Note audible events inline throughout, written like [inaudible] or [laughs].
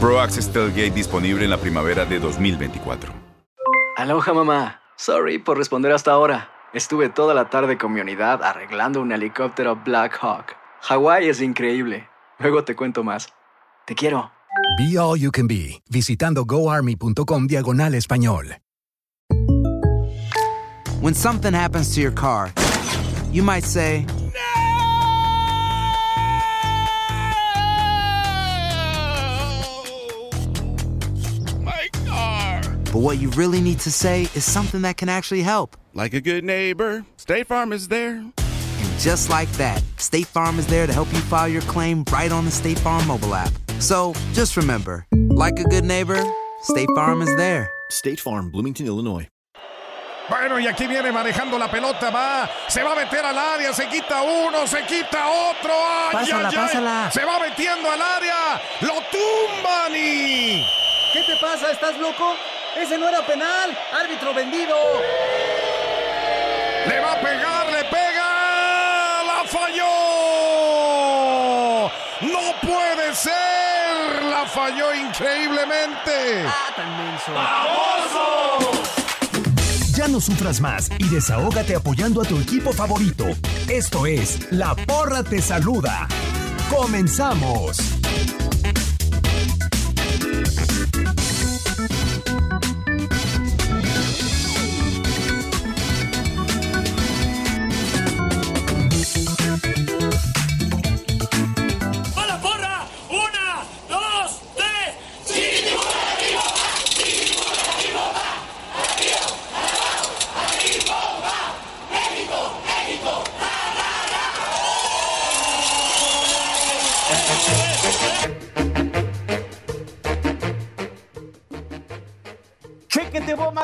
Pro Access Tailgate disponible en la primavera de 2024. Aloha mamá. Sorry por responder hasta ahora. Estuve toda la tarde con mi unidad arreglando un helicóptero Black Hawk. Hawái es increíble. Luego te cuento más. Te quiero. Be All You Can Be, visitando goarmy.com diagonal español. When something happens to your car, you might say, but what you really need to say is something that can actually help. Like a good neighbor, State Farm is there. And just like that, State Farm is there to help you file your claim right on the State Farm mobile app. So just remember, like a good neighbor, State Farm is there. State Farm, Bloomington, Illinois. Bueno, y aquí viene manejando la pelota, va, se va a meter al área, se quita uno, se quita otro, ¡ay, Pásala, ay, ay! pásala. Se va metiendo al área, lo tumban y... ¿Qué te pasa? ¿Estás loco? Ese no era penal. Árbitro vendido. Le va a pegar, le pega, la falló. No puede ser, la falló increíblemente. Ah, tan menso. Ya no sufras más y desahógate apoyando a tu equipo favorito. Esto es La Porra Te Saluda. ¡Comenzamos!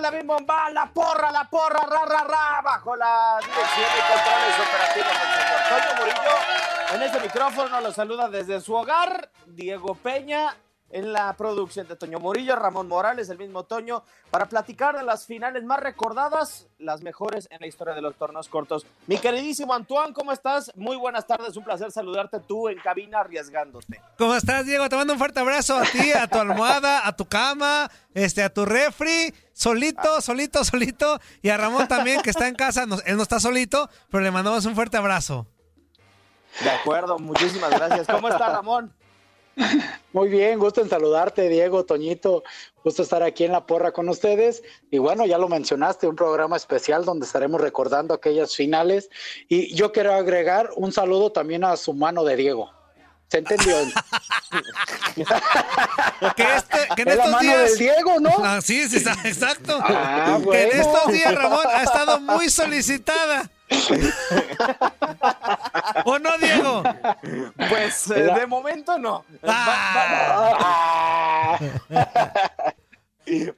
La bim bomba, la porra, la porra, ra, ra, ra, bajo la dirección y controles operativos del Murillo. En este micrófono los saluda desde su hogar, Diego Peña, en la producción de Toño Murillo, Ramón Morales, el mismo Toño, para platicar de las finales más recordadas, las mejores en la historia de los torneos cortos. Mi queridísimo Antoine, ¿cómo estás? Muy buenas tardes, un placer saludarte tú en cabina arriesgándote. ¿Cómo estás, Diego? Te mando un fuerte abrazo a ti, a tu almohada, a tu cama, este, a tu refri, solito, solito, solito, y a Ramón también, que está en casa. Él no está solito, pero le mandamos un fuerte abrazo. De acuerdo, muchísimas gracias. ¿Cómo está Ramón? Muy bien, gusto en saludarte, Diego, Toñito. Gusto estar aquí en La Porra con ustedes. Y bueno, ya lo mencionaste, un programa especial donde estaremos recordando aquellas finales. Y yo quiero agregar un saludo también a su mano de Diego. ¿Se entendió? [laughs] Que, este, que en Es la estos mano días. del Diego, ¿no? Ah, sí, sí, exacto. Ah, Que en bueno. estos días, Ramón, ha estado muy solicitada. ¿O no, Diego? Pues eh, de momento no. Ah.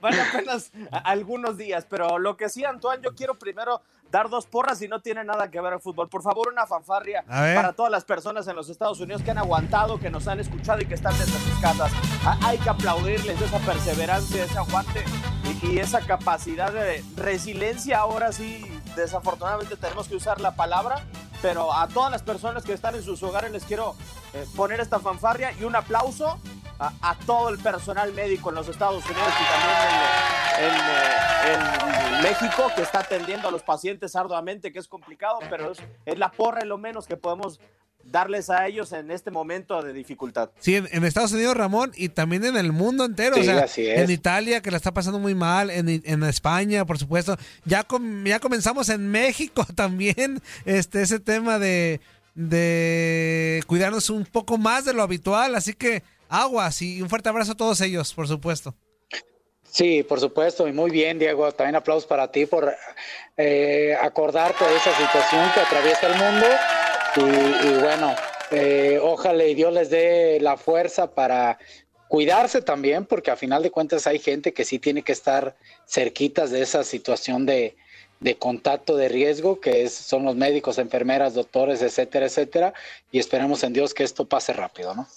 Van [laughs] apenas algunos días, pero lo que sí, Antoine, yo quiero primero dar dos porras y no tiene nada que ver el fútbol. Por favor, una fanfarria para todas las personas en los Estados Unidos que han aguantado, que nos han escuchado y que están desde sus casas. Ha- Hay que aplaudirles esa perseverancia, ese aguante y, y esa capacidad de resiliencia. Ahora sí, desafortunadamente tenemos que usar la palabra, pero a todas las personas que están en sus hogares les quiero eh, poner esta fanfarria y un aplauso a, todo el personal médico en los Estados Unidos y también eh, en México que está atendiendo a los pacientes arduamente, que es complicado, pero es, la porra lo menos que podemos darles a ellos en este momento de dificultad. Sí, en, en Estados Unidos, Ramón, y también en el mundo entero. Sí, o sea, así es. en Italia, que la está pasando muy mal, en, en España, por supuesto. Ya, com- ya comenzamos en México [laughs] también, este, ese tema de, de cuidarnos un poco más de lo habitual. Así que aguas y un fuerte abrazo a todos ellos, por supuesto. Sí, por supuesto, y muy bien, Diego. También aplausos para ti por eh, acordarte de esa situación que atraviesa el mundo. Y, y bueno, eh, ojalá y Dios les dé la fuerza para cuidarse también, porque a final de cuentas hay gente que sí tiene que estar cerquitas de esa situación de, de contacto de riesgo, que es, son los médicos, enfermeras, doctores, etcétera, etcétera. Y esperemos en Dios que esto pase rápido, ¿no?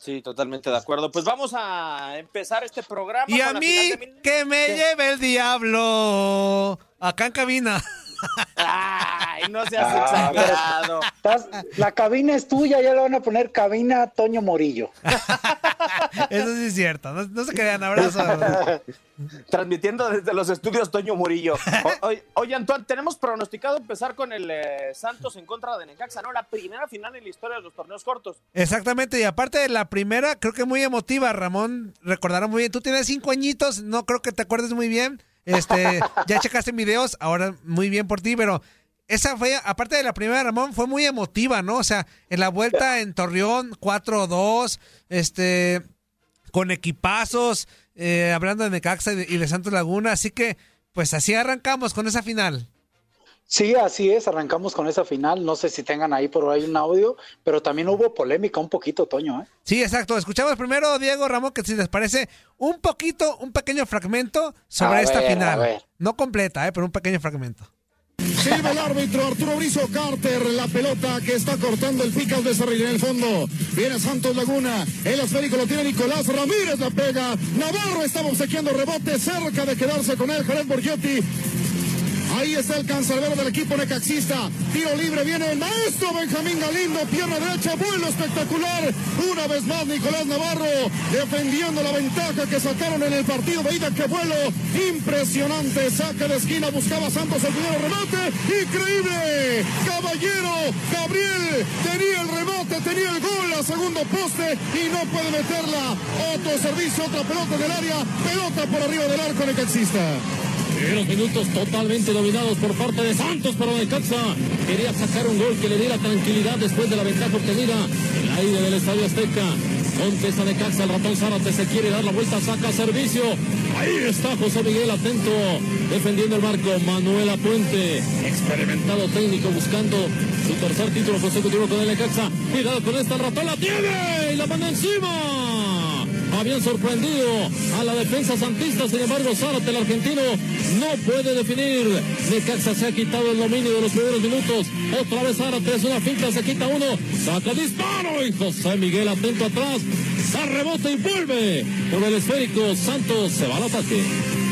Sí, totalmente de acuerdo. Pues vamos a empezar este programa. Y con a la mí, final de mil- que me ¿Qué? lleve el diablo. Acá en cabina. Ay, no seas Ah, exagerado. estás- la cabina es tuya, ya le van a poner cabina Toño Morillo. Eso sí es cierto. No, no se crean, abrazo. Transmitiendo desde los estudios Toño Murillo. O- oye, oye, Antoine, tenemos pronosticado empezar con el eh, Santos en contra de Necaxa, ¿no? La primera final en la historia de los torneos cortos. Exactamente, y aparte de la primera, creo que muy emotiva, Ramón, recordará muy bien, tú tienes cinco añitos, no creo que te acuerdes muy bien, este, ya checaste videos, ahora muy bien por ti, pero esa fue, aparte de la primera, Ramón, fue muy emotiva, ¿no? O sea, en la vuelta en Torreón, 4-2, este, con equipazos, eh, hablando de Necaxa y de, y de Santos Laguna, así que, pues así arrancamos con esa final. Sí, así es, arrancamos con esa final. No sé si tengan ahí por ahí un audio, pero también hubo polémica un poquito, Toño. ¿eh? Sí, exacto. Escuchamos primero, Diego Ramón, que si les parece un poquito, un pequeño fragmento sobre A esta ver, a final. ver. No completa, eh, pero un pequeño fragmento. Silva el árbitro Arturo Brizo Carter, la pelota que está cortando el Picas de Cerril en el fondo. Viene Santos Laguna, el esférico lo tiene Nicolás Ramírez, la pega. Navarro estaba obsequiando rebote cerca de quedarse con él, Jared Borghetti. Ahí está el cancerbero del equipo necaxista. Tiro libre viene el maestro Benjamín Galindo. Pierna derecha, vuelo espectacular. Una vez más Nicolás Navarro defendiendo la ventaja que sacaron en el partido de. Que vuelo impresionante. Saque de esquina, buscaba Santos el primer remate. Increíble. Caballero, Gabriel tenía el rebote, tenía el gol a segundo poste y no puede meterla. Otro servicio, otra pelota del área. Pelota por arriba del arco necaxista. Primeros minutos totalmente dominados por parte de Santos, pero Necaxa quería sacar un gol que le diera tranquilidad después de la ventaja obtenida en la ida del Estadio Azteca. Contesta Necaxa, el ratón Zárate se quiere dar la vuelta, saca servicio. Ahí está José Miguel atento, defendiendo el marco. Manuel Apuente, experimentado técnico, buscando su tercer título consecutivo con el Necaxa. Cuidado con esta, el ratón la tiene y la manda encima habían sorprendido a la defensa santista, sin embargo Zárate, el argentino, no puede definir. Necaxa se ha quitado el dominio de los primeros minutos. Otra vez Zárate, es una finta, se quita uno, saca disparo y José Miguel atento atrás, se rebota y vuelve por el esférico. Santos se va al ataque.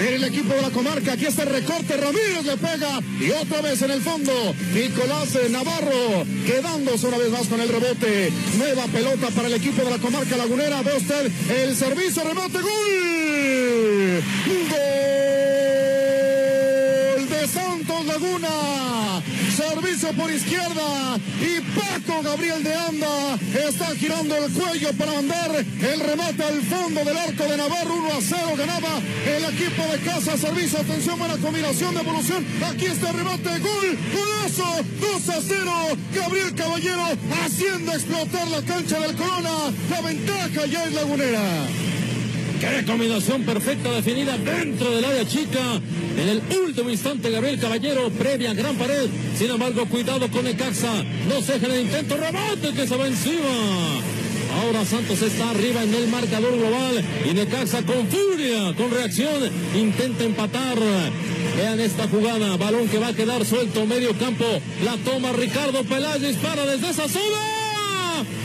Mira el equipo de la comarca, aquí está el recorte, Ramírez le pega y otra vez en el fondo, Nicolás Navarro quedándose una vez más con el rebote. Nueva pelota para el equipo de la comarca lagunera, usted el servicio, rebote, gol. Gol de Santos Laguna. Servicio por izquierda. Y Paco Gabriel de Anda está girando el cuello para mandar el remate al fondo del arco de Navarro 1 a 0 ganaba el equipo de casa servicio. Atención buena combinación de evolución. Aquí está el remate gol golazo. 2 a 0 Gabriel Caballero haciendo explotar la cancha del Corona. La ventaja ya es lagunera Qué combinación perfecta definida dentro del área chica. En el último instante, Gabriel Caballero, previa gran pared. Sin embargo, cuidado con Necaxa. No se deja el intento. Rebote que se va encima. Ahora Santos está arriba en el marcador global y Necaxa con furia, con reacción, intenta empatar. Vean esta jugada, balón que va a quedar suelto, medio campo, la toma Ricardo Peláez, dispara desde esa zona.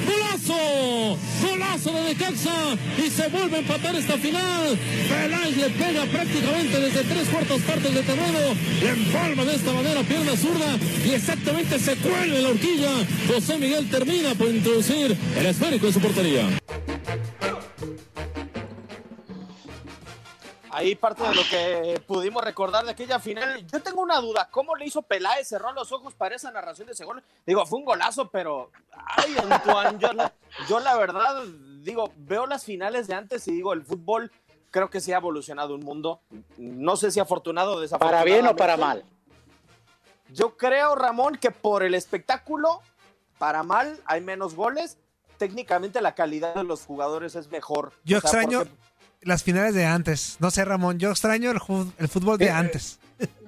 ¡Golazo! ¡Golazo de Necaxa! Y se vuelve a empatar esta final. Peláez le pega prácticamente desde tres cuartas partes de terreno. Le empalma de esta manera pierna zurda y exactamente se cuelga la horquilla. José Miguel termina por introducir el esférico en su portería. Ahí parte de lo que pudimos recordar de aquella final. Yo tengo una duda, ¿cómo le hizo Peláez? Cerró los ojos para esa narración de ese gol. Digo, fue un golazo, pero ay, Antoine, yo la, yo la verdad, digo, veo las finales de antes y digo, el fútbol creo que sí ha evolucionado un mundo. No sé si afortunado o desafortunado. ¿Para bien o para mal? Yo creo, Ramón, que por el espectáculo, para mal, hay menos goles. Técnicamente la calidad de los jugadores es mejor. Yo O sea, extraño porque- las finales de antes. No sé, Ramón, yo extraño el, fútbol de Eh, antes.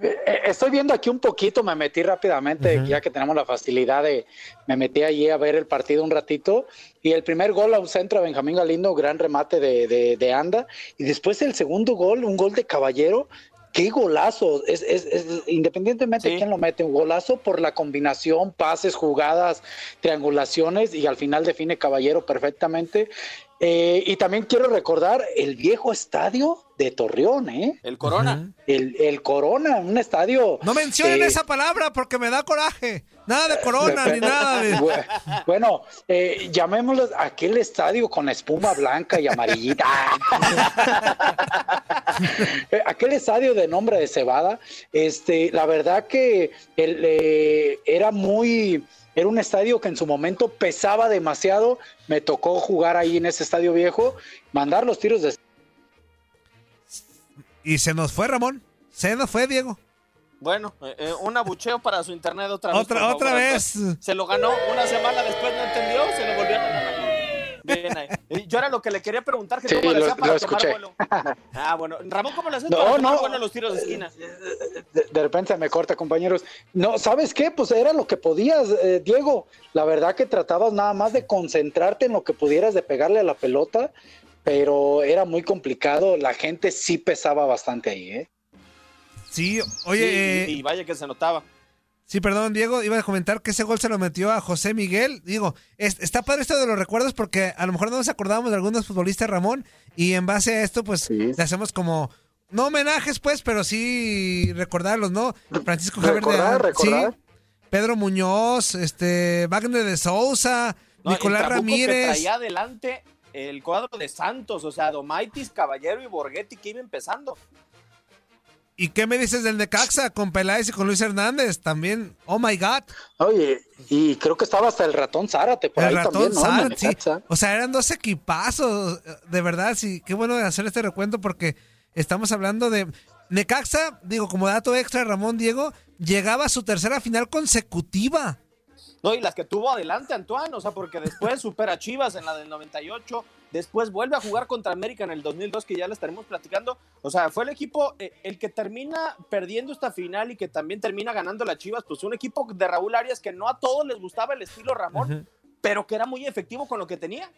Eh, Estoy viendo aquí un poquito, me metí rápidamente, ya que tenemos la facilidad de, me metí allí a ver el partido un ratito y el primer gol a un centro a Benjamín Galindo, gran remate de, de- de Anda y después el segundo gol, un gol de Caballero, qué golazo, es, es- es- independientemente de quién lo mete, un golazo por la combinación, pases, jugadas, triangulaciones y al final define Caballero perfectamente. Eh, y también quiero recordar el viejo estadio de Torreón, ¿eh? El Corona. El, el Corona, un estadio. No mencionen eh, esa palabra porque me da coraje. Nada de corona ni nada de. Bu- Bueno, eh, llamémoslo aquel estadio con espuma blanca y amarillita. [laughs] Eh, aquel estadio de nombre de Cebada, este, la verdad que el, eh, era muy, era un estadio que en su momento pesaba demasiado. Me tocó jugar ahí en ese estadio viejo, mandar los tiros de Y se nos fue, Ramón. Se nos fue, Diego. Bueno, eh, eh, un abucheo para su internet otra vez. Otra- otra vez. Se lo ganó una semana después, no entendió, se lo volvió a ganar. [laughs] Bien ahí. Yo era lo que le quería preguntar, que Sí, cómo le lo- hacía para lo tomar escuché. vuelo. Ah, bueno. Ramón, ¿cómo le hacías No, para tomar no. vuelo en los tiros de esquina? de, de repente se me corta, compañeros. No, ¿sabes qué? Pues era lo que podías, eh, Diego. La verdad que tratabas nada más de concentrarte en lo que pudieras de pegarle a la pelota, pero era muy complicado. La gente sí pesaba bastante ahí, ¿eh? Sí, oye, Sí, eh, y vaya que se notaba. Sí, perdón, Diego, iba a comentar que ese gol se lo metió a José Miguel. Digo, es- está padre esto de los recuerdos porque a lo mejor no nos acordábamos de algunos futbolistas, Ramón, y en base a esto, pues, le hacemos como, no homenajes, pues, pero sí recordarlos, ¿no? Francisco Javier de Recordar, sí, Pedro Muñoz, este, Wagner de Sousa, No, el Nicolás trabuco que Ramírez. traía adelante el cuadro de Santos, o sea, Domaitis, Caballero y Borghetti que iba empezando. ¿Y qué me dices del Necaxa con Peláez y con Luis Hernández? También, oh my God. Oye, y creo que estaba hasta el ratón Zárate por El ahí ratón también, ¿no? Zárate, sí. O sea, eran dos equipazos. De verdad, sí. Qué bueno de hacer este recuento porque estamos hablando de. Necaxa, digo, como dato extra, Ramón Diego, llegaba a su tercera final consecutiva. No, y las que tuvo adelante Antoine, o sea, porque después [laughs] supera a Chivas en la del 98, después vuelve a jugar contra América en el 2002, que ya le estaremos platicando. O sea, fue el equipo eh, el que termina perdiendo esta final y que también termina ganando la Chivas, pues un equipo de Raúl Arias que no a todos les gustaba el estilo Ramón, pero que era muy efectivo con lo que tenía.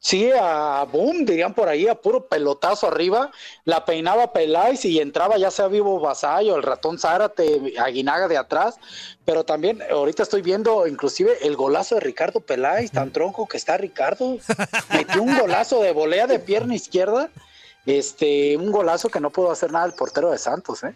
Sí, a boom, dirían por ahí, a puro pelotazo arriba, la peinaba Peláez y entraba ya sea Vivo Vasallo, el ratón Zárate, Aguinaga de atrás, pero también ahorita estoy viendo inclusive el golazo de Ricardo Peláez, tan tronco que está Ricardo, [laughs] metió un golazo de volea de pierna izquierda, este, un golazo que no pudo hacer nada el portero de Santos, ¿eh?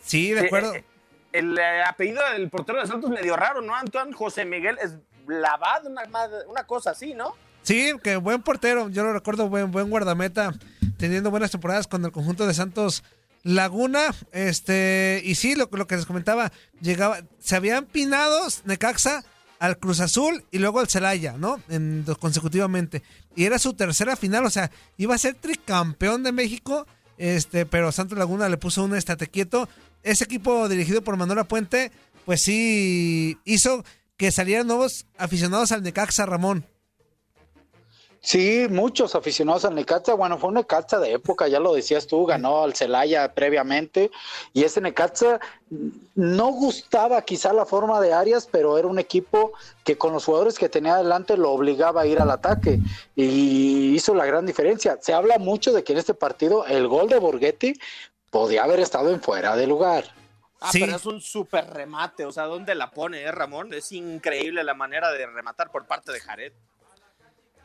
Sí, de acuerdo. Eh, El eh, apellido del portero de Santos medio raro, ¿no? Antoine José Miguel es Blavad, una, una cosa así, ¿no? Sí, que buen portero. Yo lo recuerdo, buen, buen guardameta, teniendo buenas temporadas con el conjunto de Santos Laguna. Este, y sí, lo, lo que les comentaba, llegaba, se habían pinados Necaxa al Cruz Azul y luego al Celaya, ¿no? En, consecutivamente. Y era su tercera final, o sea, iba a ser tricampeón de México, este, pero Santos Laguna le puso un estate quieto. Ese equipo dirigido por Manuela Puente, pues sí hizo que salieran nuevos aficionados al Necaxa, Ramón. Sí, muchos aficionados al Necaxa. Bueno, fue un Necaxa de época, ya lo decías tú, ganó al Celaya previamente. Y ese Necaxa no gustaba quizá la forma de Arias, pero era un equipo que con los jugadores que tenía adelante lo obligaba a ir al ataque. Y hizo la gran diferencia. Se habla mucho de que en este partido el gol de Borghetti podía haber estado en fuera de lugar. Ah, pero es un súper remate, o sea, ¿dónde la pone, eh, Ramón? Es increíble la manera de rematar por parte de Jared.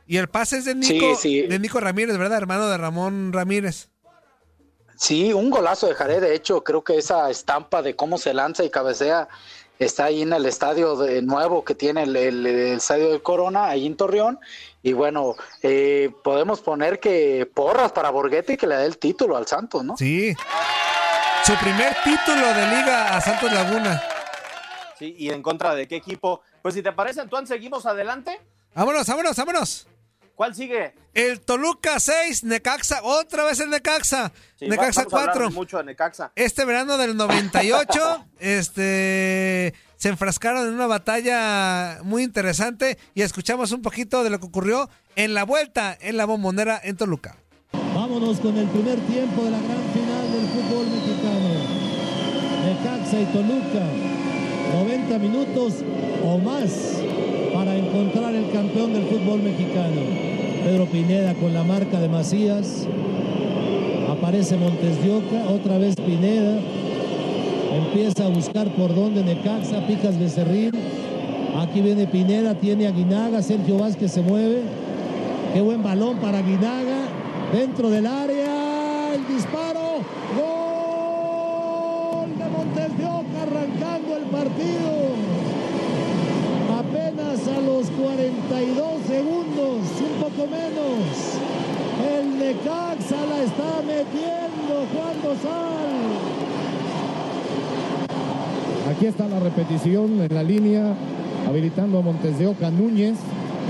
Y el pase es de Nico, Sí, sí. de Nico Ramírez, ¿verdad? Hermano de Ramón Ramírez. Sí, un golazo de Jared. De hecho, creo que esa estampa de cómo se lanza y cabecea está ahí en el estadio de nuevo que tiene el, el- el estadio del Corona, ahí en Torreón. Y bueno, eh, podemos poner que porras para Borghetti que le dé el título al Santos, ¿no? Sí. Su primer título de liga a Santos Laguna. Sí, y en contra de qué equipo. Pues si te parece, Antoine, seguimos adelante. Vámonos, vámonos, vámonos. ¿Cuál sigue? El Toluca 6, Necaxa, otra vez el Necaxa. Sí, Necaxa vamos a hablar 4. mucho de Necaxa. Este verano del 98, [laughs] este, se enfrascaron en una batalla muy interesante y escuchamos un poquito de lo que ocurrió en la vuelta en la bombonera en Toluca. Vámonos con el primer tiempo de la gran final del fútbol mexicano. Necaxa y Toluca. 90 minutos o más encontrar el campeón del fútbol mexicano. Pedro Pineda con la marca de Macías. Aparece Montes de Oca, otra vez Pineda. Empieza a buscar por dónde Necaxa, Picas Becerril. Aquí viene Pineda, tiene a Guinaga, Sergio Vázquez se mueve. Qué buen balón para Guinaga. Dentro del área, el disparo. Gol de Montes de Oca arrancando el partido. Apenas a los 42 segundos, un poco menos. El Necaxa la está metiendo Juan Dosal. Aquí está la repetición en la línea, habilitando a Montes de Oca Núñez.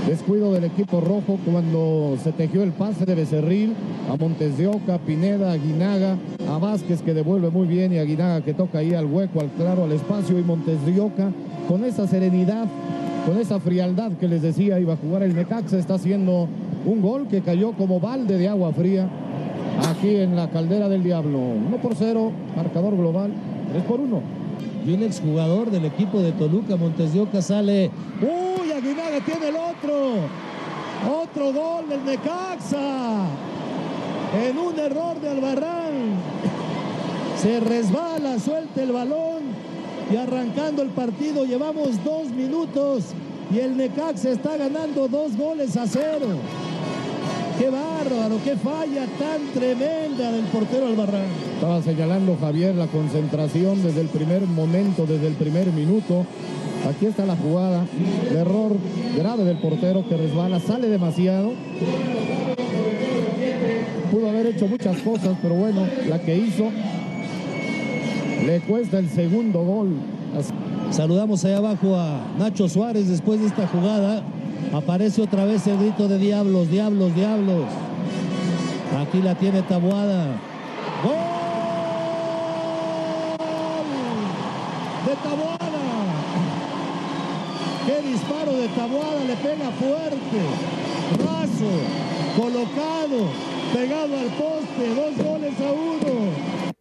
Descuido del equipo rojo cuando se tejió el pase de Becerril a Montes de Oca, Pineda, Aguinaga, a Vázquez que devuelve muy bien y Aguinaga que toca ahí al hueco, al claro, al espacio y Montes de Oca con esa serenidad, con esa frialdad que les decía iba a jugar el Necaxa, está haciendo un gol que cayó como balde de agua fría aquí en la caldera del Diablo. 1 por 0, marcador global, 3 por 1. Y un exjugador del equipo de Toluca, Montes de Oca, sale. ¡Uy! Aguinaga tiene el otro. Otro gol del Necaxa. En un error de Albarrán. Se resbala, suelta el balón. Y arrancando el partido, llevamos dos minutos. Y el Necaxa está ganando dos goles a cero. ¡Qué bárbaro! ¡Qué falla tan tremenda del portero Albarrán! Estaba señalando Javier la concentración desde el primer momento, desde el primer minuto. Aquí está la jugada. El error grave del portero que resbala, sale demasiado. Pudo haber hecho muchas cosas, pero bueno, la que hizo le cuesta el segundo gol. Saludamos allá abajo a Nacho Suárez después de esta jugada. Aparece otra vez el grito de diablos, diablos, diablos. Aquí la tiene Tabuada. ¡Gol! De Tabuada. ¡Qué disparo de Tabuada! Le pega fuerte. Raso. Colocado. Pegado al poste. Dos goles a uno.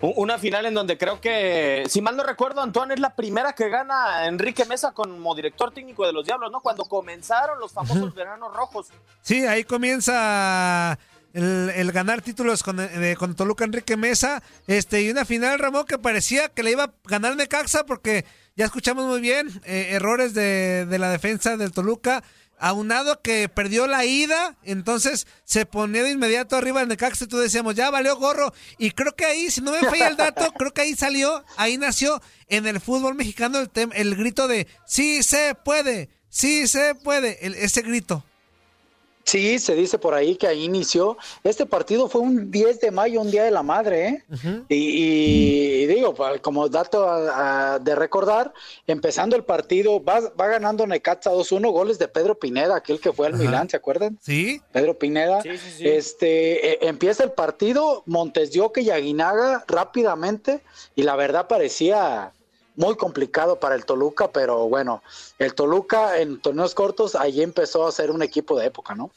Una final en donde creo que, si mal no recuerdo, Antoine es la primera que gana Enrique Mesa como director técnico de los Diablos, ¿no? Cuando comenzaron los famosos veranos rojos. Sí, ahí comienza el, el ganar títulos con, eh, con Toluca Enrique Mesa. Este, y una final, Ramón, que parecía que le iba a ganar Necaxa porque ya escuchamos muy bien eh, errores de, de la defensa del Toluca. Aunado que perdió la ida, entonces se ponía de inmediato arriba el Necaxa y tú decíamos, ya valió gorro. Y creo que ahí, si no me falla el dato, [laughs] creo que ahí salió, ahí nació en el fútbol mexicano el, tem- el grito de sí se puede, sí se puede, el- ese grito. Sí, se dice por ahí que ahí inició. Este partido fue un 10 de mayo, un día de la madre, ¿eh? y, y digo, como dato a- a- de recordar, empezando el partido, va, va ganando Necaxa 2-1, goles de Pedro Pineda, aquel que fue al. Milán, ¿se acuerdan? Sí. Pedro Pineda. Sí, sí, sí. Este, eh, empieza el partido, Montes Oca y Aguinaga rápidamente, y la verdad parecía muy complicado para el Toluca, pero bueno, el Toluca en torneos cortos ahí empezó a ser un equipo de época, ¿no?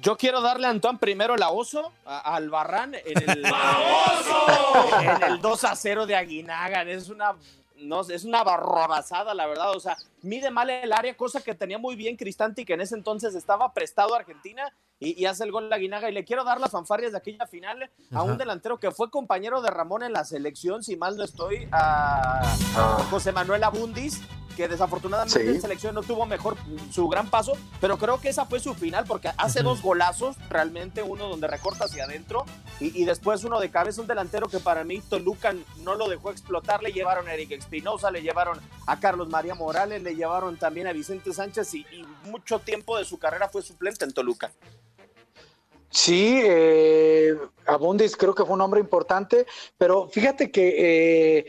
Yo quiero darle a Antoine primero la oso a- al Barran en el, [laughs] en el 2 a 0 de Aguinaga. Es una, no, es una barrabasada, la verdad. O sea, mide mal el área, cosa que tenía muy bien Cristanti, que en ese entonces estaba prestado a Argentina. y, y hace el gol la Guinaga. Y le quiero dar las fanfarrias de aquella final a un delantero que fue compañero de Ramón en la selección, si mal no estoy, a, a José Manuel Abundis, que desafortunadamente Sí. en selección no tuvo mejor su gran paso, pero creo que esa fue su final porque hace dos golazos, realmente uno donde recorta hacia adentro y, y después uno de cabeza, un delantero que para mí Toluca no lo dejó explotar, le llevaron a Eric Espinosa, le llevaron a Carlos María Morales, le llevaron también a Vicente Sánchez y, y mucho tiempo de su carrera fue suplente en Toluca. Sí, eh, Abundis creo que fue un hombre importante, pero fíjate que eh,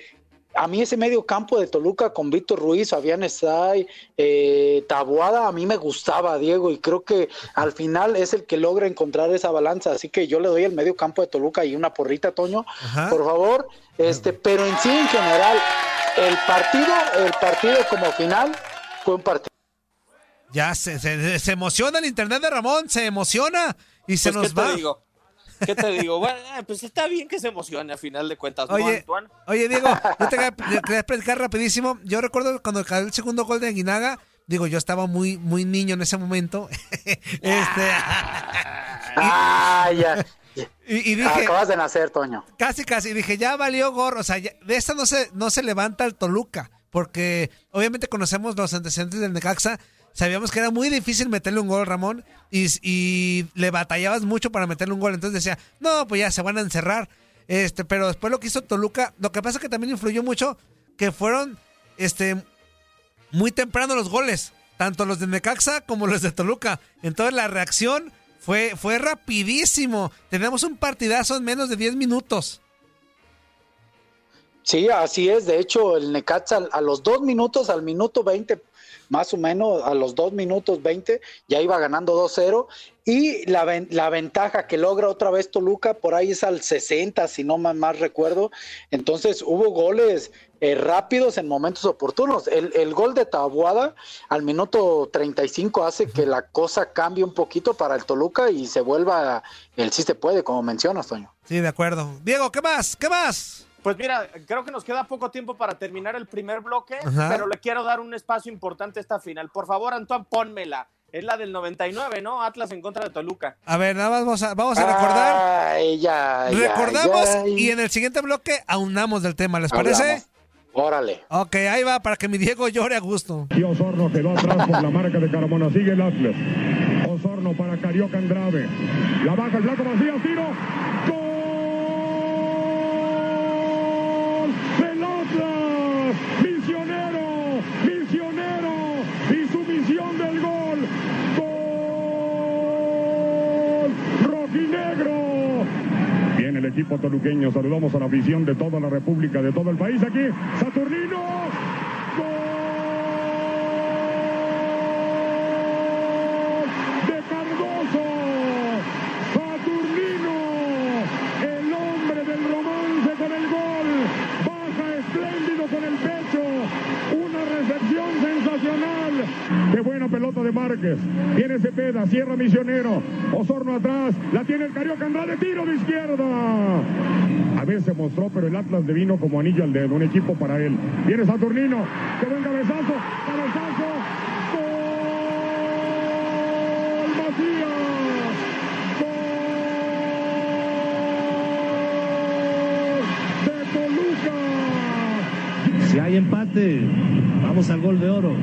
a mí ese medio campo de Toluca con Víctor Ruiz, Fabián Estay, eh, Tabuada, a mí me gustaba, Diego, y creo que al final es el que logra encontrar esa balanza, así que yo le doy el medio campo de Toluca y una porrita, Toño, Ajá. por favor, este, pero en sí, en general, el partido, el partido como final fue un partido. Ya se, se, se emociona el internet de Ramón, se emociona y se Pues, nos ¿qué va. digo? ¿Qué te digo? Bueno, eh, pues está bien que se emocione a final de cuentas, ¿no, Oye, Antoine? oye, Diego, [laughs] yo te quería, platicar rapidísimo. Yo recuerdo cuando cayó el segundo gol de Aguinaga, digo, yo estaba muy, muy niño en ese momento. [laughs] este, Ah, ya. y, y dije, Acabas de nacer, Toño. casi, casi, dije, ya valió gorro. O sea, ya- de esta no se, no se levanta el Toluca, porque obviamente conocemos los antecedentes del Necaxa. Sabíamos que era muy difícil meterle un gol, Ramón, y, le batallabas mucho para meterle un gol. Entonces decía, no, pues ya se van a encerrar. Este, pero después lo que hizo Toluca, lo que pasa que también influyó mucho que fueron este, muy temprano los goles, tanto los de Necaxa como los de Toluca. Entonces la reacción fue, fue rapidísimo. Tenemos un partidazo en menos de 10 minutos. Sí, así es. De hecho, el Necaxa a los dos minutos, al minuto 20, más o menos, a los dos minutos 20, ya iba ganando 2-0. Y la, la ventaja que logra otra vez Toluca, por ahí es al 60, si no más, más recuerdo. Entonces hubo goles eh, rápidos en momentos oportunos. El, el gol de Tabuada al minuto 35 hace que la cosa cambie un poquito para el Toluca y se vuelva el sí se puede, como mencionas, Toño. Sí, de acuerdo. Diego, ¿qué más? ¿Qué más? Pues mira, creo que nos queda poco tiempo para terminar el primer bloque, Ajá. pero le quiero dar un espacio importante a esta final. Por favor, Antoine, pónmela. Es la del 99, ¿no? Atlas en contra de Toluca. A ver, nada más vamos a, vamos a recordar. Ay, ya, ya, Recordamos ya. y en el siguiente bloque aunamos del tema, ¿les parece? Órale. Ok, ahí va, para que mi Diego llore a gusto. Y Osorno quedó atrás por la marca de Carmona. Sigue el Atlas. Osorno para Carioca Andrade. La baja el Blanco Macías. Tiro. ¡Gol! ¡Del Atlas! ¡Misionero! ¡Misionero! Y su misión del gol. ¡Gol! ¡Rojinegro! Viene el equipo toluqueño. Saludamos a la afición de toda la República, de todo el país aquí. Saturnino. de Cardoso. Saturnino, el hombre del romance con el gol. Baja con el pecho. Una recepción sensacional. Qué buena pelota de Márquez. Tiene Cepeda, cierra Misionero. Osorno atrás. La tiene el Carioca Andrade. Tiro de izquierda. A veces mostró, pero el Atlas le vino como anillo al dedo. Un equipo para él. Viene Saturnino. Qué buen. Cabezazo. ¡Gol Macías! ¡Gol de Toluca! Si hay empate, al gol de oro.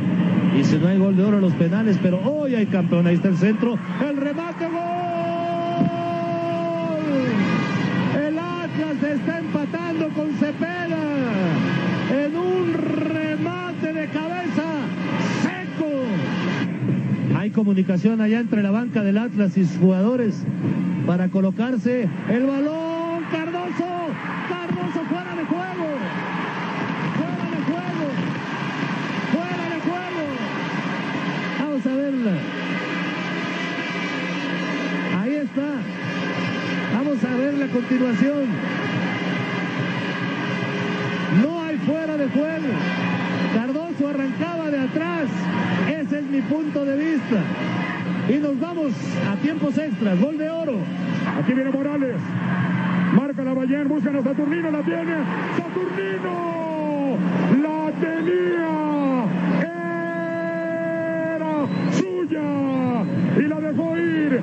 Y si no hay gol de oro, los penales. Pero hoy hay campeón. Ahí está el centro. El remate, gol. El Atlas está empatando con Cepeda. En un remate de cabeza seco. Hay comunicación allá entre la banca del Atlas y sus jugadores para colocarse el balón. Cardoso. Cardoso fuera de juego. Fuera de juego. Fuera de juego. Ahí está. Vamos a ver la continuación. No hay fuera de juego. Cardoso arrancaba de atrás. Ese es mi punto de vista. Y nos vamos a tiempos extras. Gol de oro. Aquí viene Morales. Marca la Ballén, buscan a Saturnino, la tiene. Saturnino la tenía. Era Y la dejó ir.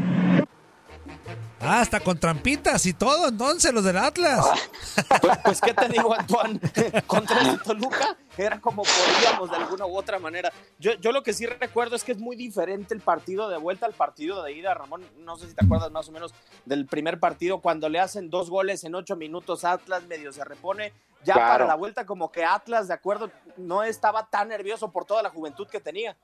Ah, hasta con trampitas y todo, entonces, los del Atlas. Pues, pues, ¿qué te digo, Antoine? Contra el Toluca era como podíamos de alguna u otra manera. Yo, yo lo que sí recuerdo es que es muy diferente el partido de vuelta al partido de ida. Ramón, no sé si te acuerdas más o menos del primer partido, cuando le hacen dos goles en ocho minutos, Atlas medio se repone. Ya Claro. para la vuelta, como que Atlas, de acuerdo, no estaba tan nervioso por toda la juventud que tenía.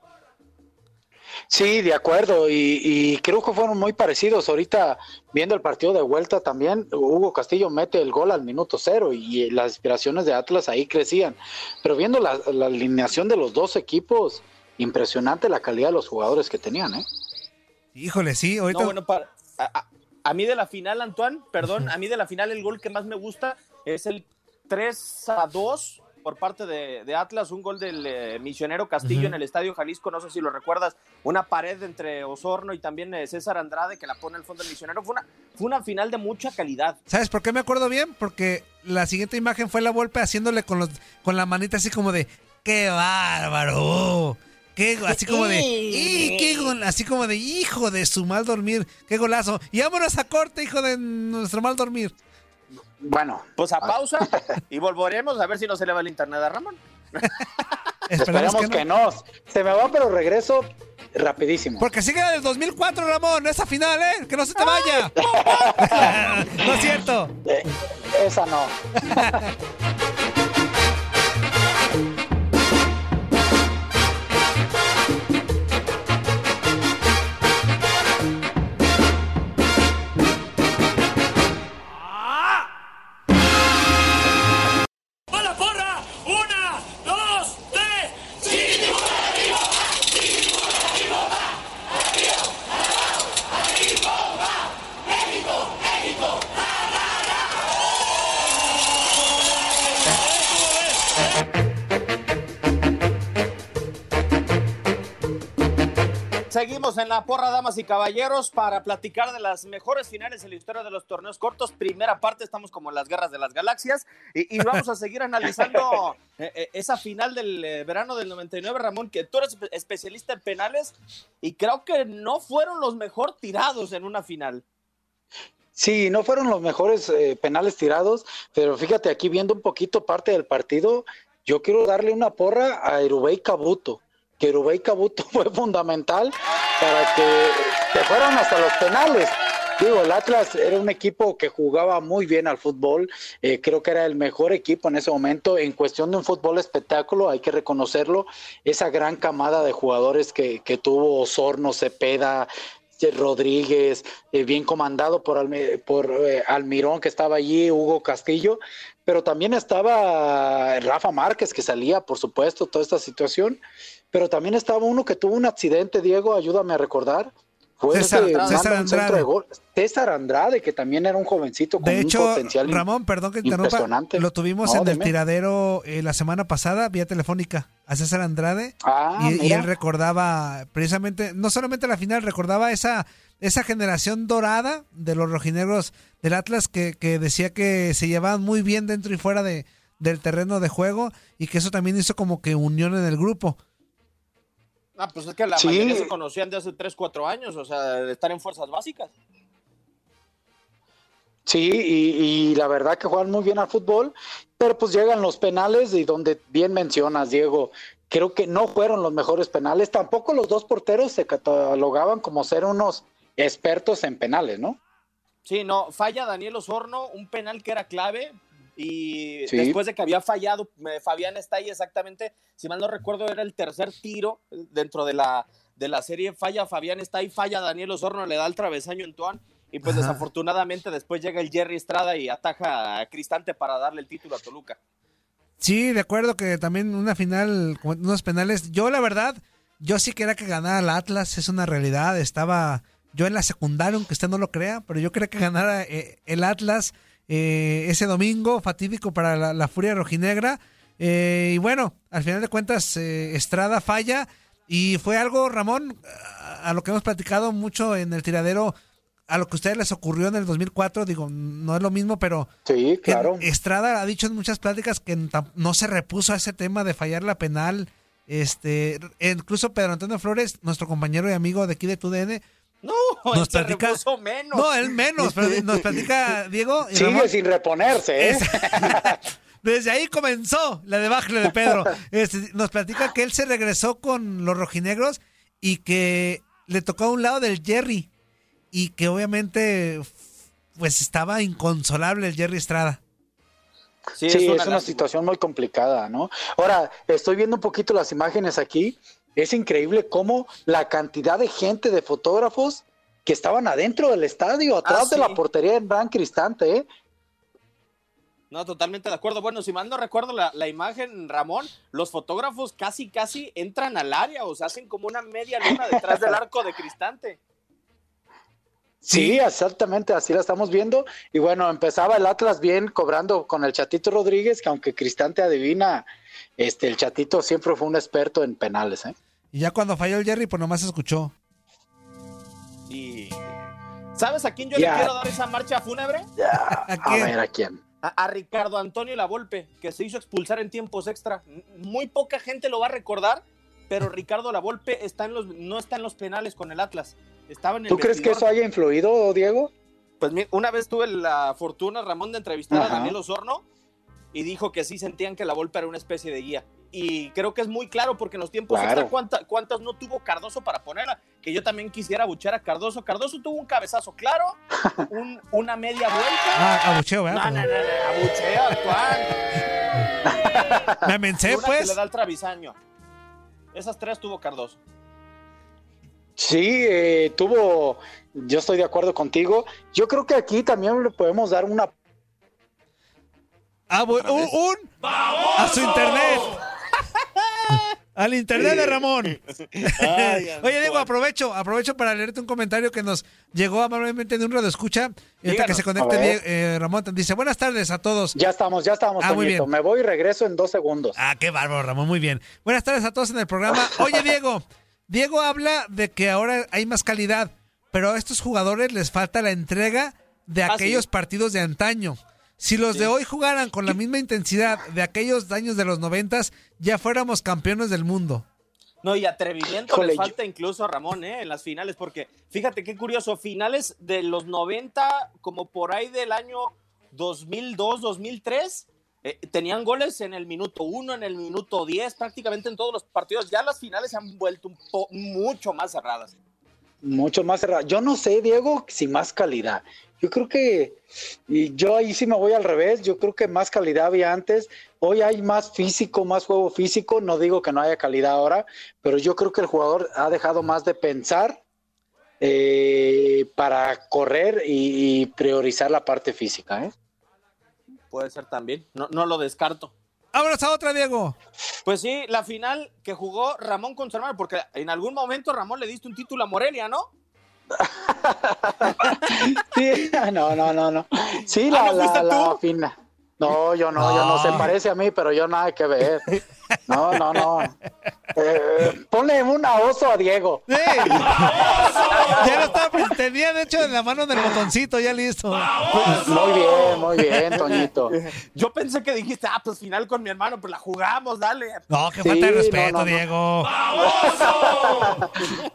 Sí, de acuerdo, y, y creo que fueron muy parecidos. Ahorita, viendo el partido de vuelta también, Hugo Castillo mete el gol al minuto cero y las aspiraciones de Atlas ahí crecían. Pero viendo la, la alineación de los dos equipos, impresionante la calidad de los jugadores que tenían, ¿eh? Híjole, sí, ahorita. No, bueno, para, a, a- a mí de la final, Antoine, perdón, a mí de la final el gol que más me gusta es el 3 a 2 por parte de, de Atlas, un gol del eh, misionero Castillo en el Estadio Jalisco, no sé si lo recuerdas, una pared entre Osorno y también eh, César Andrade que la pone al fondo del misionero. Fue una, fue una final de mucha calidad. ¿Sabes por qué me acuerdo bien? Porque la siguiente imagen fue la Volpe haciéndole con los con la manita así como de ¡qué bárbaro! Qué, así como de ¡y qué gol! así como de hijo de su mal dormir, qué golazo. Y vámonos a corte, hijo de nuestro mal dormir. Bueno. Pues a pausa [laughs] y volveremos a ver si no se le va el internet a Ramón. [laughs] Esperemos que no. Se me va, pero regreso rapidísimo. Porque sigue del 2004, Ramón, esa final, ¿eh? Que no se te vaya. [laughs] no es cierto. Eh, esa no. Damas y caballeros, para platicar de las mejores finales en la historia de los torneos cortos. Primera parte, estamos como en las guerras de las galaxias y, y vamos a seguir analizando [laughs] eh, eh, esa final del eh, verano del 99, Ramón, que tú eres espe- especialista en penales y creo que no fueron los mejor tirados en una final. Sí, no fueron los mejores eh, penales tirados, pero fíjate, aquí viendo un poquito parte del partido, yo quiero darle una porra a Erubey Cabuto, que Erubey Cabuto [laughs] fue fundamental para que se fueran hasta los penales. Digo, el Atlas era un equipo que jugaba muy bien al fútbol, eh, creo que era el mejor equipo en ese momento, en cuestión de un fútbol espectáculo, hay que reconocerlo, esa gran camada de jugadores que, tuvo Osorno, Cepeda, Rodríguez, eh, bien comandado por, Almi- por eh, Almirón que estaba allí, Hugo Castillo, pero también estaba Rafa Márquez que salía, por supuesto, toda esta situación, pero también estaba uno que tuvo un accidente, Diego, ayúdame a recordar. Fue César- César Andrade. César Andrade, que también era un jovencito con De un hecho, potencial Ramón, perdón que te interrumpa, lo tuvimos No, en el tiradero eh, la semana pasada, vía telefónica, a César Andrade. Ah, y, él recordaba precisamente, no solamente la final, recordaba esa, esa generación dorada de los rojinegros del Atlas que, que decía que se llevaban muy bien dentro y fuera de, del terreno de juego y que eso también hizo como que unión en el grupo. Ah, pues es que la Sí. mayoría se conocían de hace 3, 4 años, o sea, de estar en fuerzas básicas. Sí, y, y la verdad que juegan muy bien al fútbol, pero pues llegan los penales y donde bien mencionas, Diego, creo que no fueron los mejores penales, tampoco los dos porteros se catalogaban como ser unos expertos en penales, ¿no? Sí, no, falla Daniel Osorno, un penal que era clave. Y Sí. después de que había fallado, Fabián está ahí exactamente, si mal no recuerdo, era el tercer tiro dentro de la, de la serie. Falla Fabián está ahí, falla Daniel Osorno, le da el travesaño en Tuan. Y pues Ajá. desafortunadamente después llega el Jerry Estrada y ataja a Cristante para darle el título a Toluca. Sí, de acuerdo que también una final, con unos penales. Yo, la verdad, yo sí quería que ganara el Atlas, es una realidad. Estaba yo en la secundaria, aunque usted no lo crea, pero yo quería que ganara eh, el Atlas eh, ese domingo fatídico para la, la Furia Rojinegra. Eh, y bueno, al final de cuentas, eh, Estrada falla y fue algo, Ramón, a, lo que hemos platicado mucho en el tiradero, a lo que a ustedes les ocurrió en el 2004. Digo, no es lo mismo, pero Sí, que claro. Estrada ha dicho en muchas pláticas que no se repuso a ese tema de fallar la penal. Este, incluso Pedro Antonio Flores, nuestro compañero y amigo de aquí de TUDN, No, Nos platica- menos. No, él menos, pero nos platica [laughs] Diego. y Sigue Ramón. sin reponerse, ¿eh? [laughs] Desde ahí comenzó la debacle de Pedro. Este, nos platica que él se regresó con los rojinegros y que le tocó a un lado del Jerry y que obviamente pues estaba inconsolable el Jerry Estrada. Sí, es una, situación muy complicada, ¿no? Ahora, estoy viendo un poquito las imágenes aquí. Es increíble cómo la cantidad de gente, de fotógrafos que estaban adentro del estadio, atrás de sí. la portería en Gran Cristante, ¿eh? No, totalmente de acuerdo. Bueno, si mal no recuerdo la, la imagen, Ramón, los fotógrafos casi, casi entran al área, o sea, hacen como una media luna detrás del arco de Cristante. Sí, exactamente, así la estamos viendo. Y bueno, empezaba el Atlas bien cobrando con el Chatito Rodríguez, que aunque Cristante adivina, este, el Chatito siempre fue un experto en penales, ¿eh? Y ya cuando falló el Jerry, pues nomás escuchó. Y ¿sabes a quién yo le quiero dar esa marcha fúnebre? A ver, ¿a quién? A, a Ricardo Antonio Lavolpe, que se hizo expulsar en tiempos extra. Muy poca gente lo va a recordar, pero Ricardo Lavolpe está en los, no está en los penales con el Atlas. Estaba en el ¿Tú crees que eso haya influido, Diego? Pues una vez tuve la fortuna, Ramón, de entrevistar Ajá. a Daniel Osorno y dijo que sí sentían que la Volpe era una especie de guía. Y creo que es muy claro porque en los tiempos Claro. extra, ¿cuánta- ¿cuántas no tuvo Cardoso para ponerla? Que yo también quisiera buchar a Cardoso. Cardoso tuvo un cabezazo claro, [laughs] un- una media vuelta. Ah, abucheo, ¿verdad? No, no, no, no, abucheo actual. [laughs] Me una pues. que le da el travisaño. Esas tres tuvo Cardoso. Sí, eh, tuvo, yo estoy de acuerdo contigo. Yo creo que aquí también le podemos dar una... Ah, bu- un, un- a su internet. Al internet de Ramón. [laughs] [laughs] Oye, Diego, aprovecho, aprovecho para leerte un comentario que nos llegó amablemente de un radio escucha. Ahorita que se conecte A ver. Die- eh, Ramón, dice, buenas tardes a todos. Ya estamos, ya estamos, Ah, muy bien. Me voy y regreso en dos segundos. Ah, qué bárbaro, Ramón, muy bien. Buenas tardes a todos en el programa. [laughs] Oye, Diego, Diego habla de que ahora hay más calidad, pero a estos jugadores les falta la entrega de Ah, aquellos sí. partidos de antaño. Si los de hoy jugaran con la misma intensidad de aquellos años de los noventas, ya fuéramos campeones del mundo. No, y atrevimiento Híjole, le yo- falta incluso a Ramón, ¿eh? En las finales, porque fíjate qué curioso, finales de los 90, como por ahí del año 2002, 2003, eh, tenían goles en el minuto 1, en el minuto 10, prácticamente en todos los partidos. Ya las finales se han vuelto un po mucho más cerradas. Mucho más cerrado. Yo no sé, Diego, si más calidad. Yo creo que, y yo ahí sí me voy al revés, yo creo que más calidad había antes, hoy hay más físico, más juego físico, no digo que no haya calidad ahora, pero yo creo que el jugador ha dejado más de pensar eh, para correr y, y priorizar la parte física. ¿eh? Puede ser también, no, no lo descarto. Vámonos a otra, Diego. Pues sí, la final que jugó Ramón con su hermano, porque en algún momento Ramón le diste un título a Morelia, ¿no? [laughs] Sí, [laughs] no, no, no, no. Sí, Ah, la, ¿no fuiste la, la fina. No, yo no, yo no, se parece a mí, pero yo nada que ver. No, no, no. Eh, ponle una oso a Diego. ¡Sí! [laughs] ya lo estaba, tenía de hecho en la mano del botoncito, ya listo. Muy bien, muy bien, Toñito. Yo pensé que dijiste, ah, pues final con mi hermano, pues la jugamos, dale. No, que Sí, falta de no, respeto, no, no. Diego.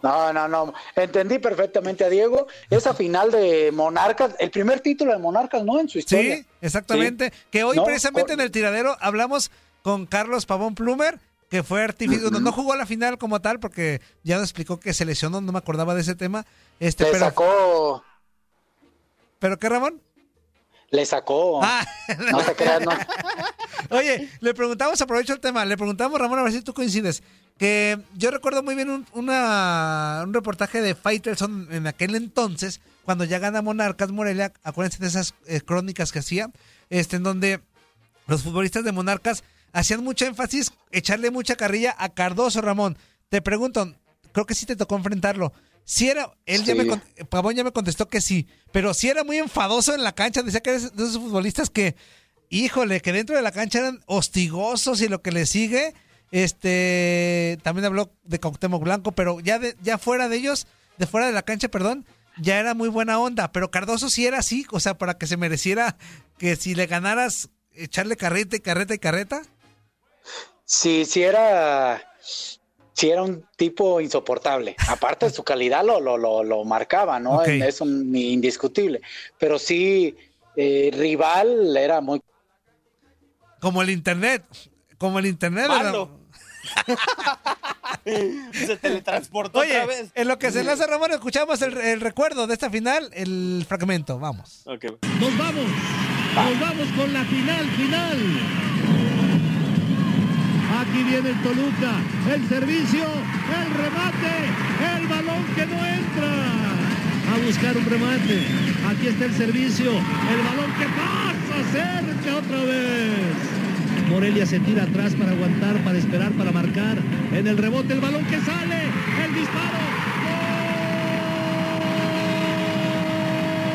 No, no, no. Entendí perfectamente a Diego. Esa final de Monarcas, el primer título de Monarcas, ¿no? En su historia. Sí, exactamente. Que hoy No, precisamente por- en el tiradero hablamos con Carlos Pavón Plumer, que fue artífice, no, no [clears throat] jugó la final como tal porque ya nos explicó que se lesionó, no me acordaba de ese tema. Este, Le pero, sacó, ¿Pero qué, Ramón? le sacó. Ah. [laughs] No te creas, no. [laughs] Oye, le preguntamos, aprovecho el tema, le preguntamos, Ramón, a ver si tú coincides, que yo recuerdo muy bien un, una- un reportaje de Faitelson en aquel entonces, cuando ya gana Monarcas Morelia, acuérdense de esas eh, crónicas que hacía, este, en donde los futbolistas de Monarcas hacían mucho énfasis, echarle mucha carrilla a Cardoso, Ramón. Te pregunto, creo que sí te tocó enfrentarlo. Si era, él ya me, Pavón ya me contestó que sí, pero si era muy enfadoso en la cancha, decía que era de esos futbolistas que, híjole, que dentro de la cancha eran hostigosos y lo que le sigue, este, también habló de Cuauhtémoc Blanco, pero ya, de, ya fuera de ellos, de fuera de la cancha, perdón, ya era muy buena onda, pero Cardoso sí era así, o sea, para que se mereciera que si le ganaras, echarle carreta y carreta y carreta. Sí, sí era. sí era un tipo insoportable. Aparte de su calidad lo, lo, lo, lo marcaba, ¿no? Es un indiscutible. Pero sí, eh, rival era muy... Como el internet. Como el internet. Malo. [laughs] Se teletransportó Oye, otra vez. en lo que se lanza Ramón, escuchamos el, el recuerdo de esta final, el fragmento. Vamos. Ok. Nos vamos, nos vamos con la final, final. Aquí viene el Toluca, el servicio, el remate, el balón que no entra. A buscar un remate. Aquí está el servicio, el balón que pasa cerca otra vez. Morelia se tira atrás para aguantar, para esperar, para marcar. En el rebote, el balón que sale, el disparo.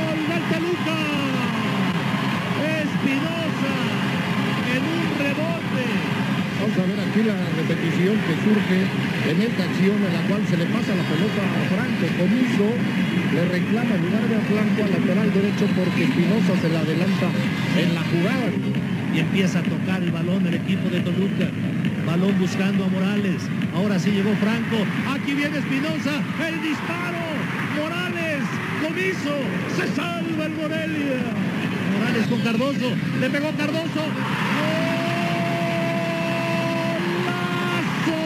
¡Gol del Toluca! Espinosa en un rebote. Vamos a ver aquí la repetición que surge en esta acción en la cual se le pasa la pelota a Franco Comiso, le reclama en lugar de a al lateral derecho porque Espinosa se la adelanta en la jugada. Y empieza a tocar el balón el equipo de Toluca. Balón buscando a Morales. Ahora sí llegó Franco. Aquí viene Espinosa. El disparo. Morales. Comiso. Se salva el Morelia. Morales con Cardoso. Le pegó Cardoso. ¡Golazo!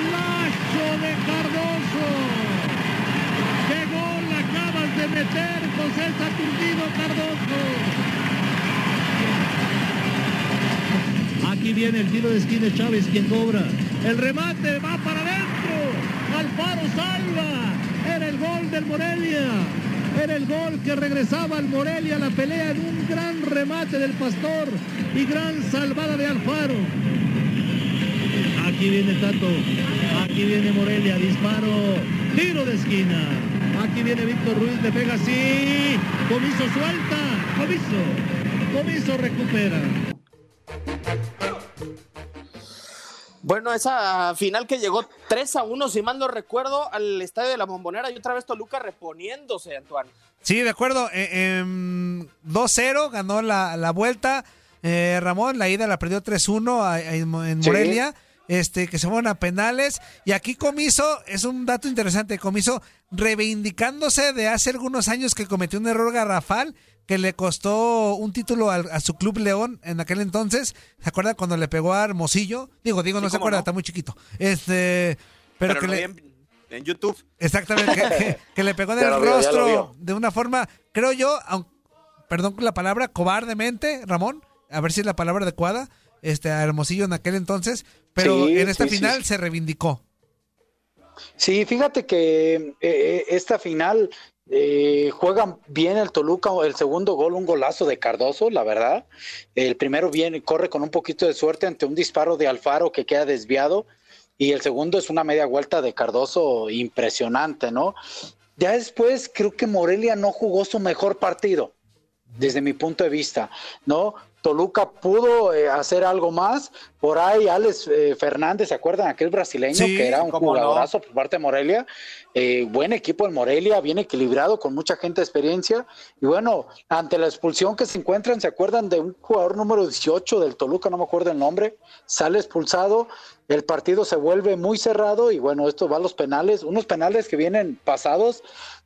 ¡Golazo de Cardoso! ¡Qué gol acabas de meter, José Saturnino Cardoso! Aquí viene el tiro de esquina de Chávez, quien cobra. El remate va para adentro. Alfaro salva. Era el gol del Morelia. Era el gol que regresaba al Morelia a la pelea en un gran remate del Pastor y gran salvada de Alfaro. Aquí viene Tato. Aquí viene Morelia. Disparo. Tiro de esquina. Aquí viene Víctor Ruiz. Le pega así. Comiso suelta. Comiso. Comiso recupera. Bueno, esa final que llegó 3 a 1, si mal no recuerdo, al estadio de la Bombonera y otra vez Toluca reponiéndose, Antoine. Sí, de acuerdo. Eh, em, 2-0 ganó la, la vuelta. Eh, Ramón, la ida la perdió 3-1 a- a- en en Sí. Este, que se fueron a penales. Y aquí Comiso, es un dato interesante, Comiso reivindicándose de hace algunos años que cometió un error garrafal que le costó un título a, su club León en aquel entonces. ¿Se acuerda cuando le pegó a Hermosillo? Digo, digo, no Sí, se acuerda, no. está muy chiquito. Este, pero, Pero, que le, en, YouTube. Exactamente, que, que- [laughs] que le pegó en el vio, rostro de una forma, creo yo, aun- perdón la palabra, cobardemente, Ramón, a ver si es la palabra adecuada, este, a Hermosillo en aquel entonces, pero Sí, en esta sí, final sí. se reivindicó. Sí, fíjate que eh, eh, esta final eh, juega bien el Toluca, el segundo gol, un golazo de Cardoso, la verdad. El primero viene, corre con un poquito de suerte ante un disparo de Alfaro que queda desviado. Y el segundo es una media vuelta de Cardoso impresionante, ¿no? Ya después creo que Morelia no jugó su mejor partido, desde mi punto de vista, ¿no? Toluca pudo eh, hacer algo más. Por ahí Alex eh, Fernández, ¿se acuerdan? Aquel brasileño Sí, que era un no. jugadorazo por parte de Morelia. Eh, buen equipo en Morelia, bien equilibrado, con mucha gente de experiencia. Y bueno, ante la expulsión que se encuentran, ¿se acuerdan de un jugador número 18 del Toluca? No me acuerdo el nombre. Sale expulsado, el partido se vuelve muy cerrado y bueno, esto va a los penales, unos penales que vienen pasados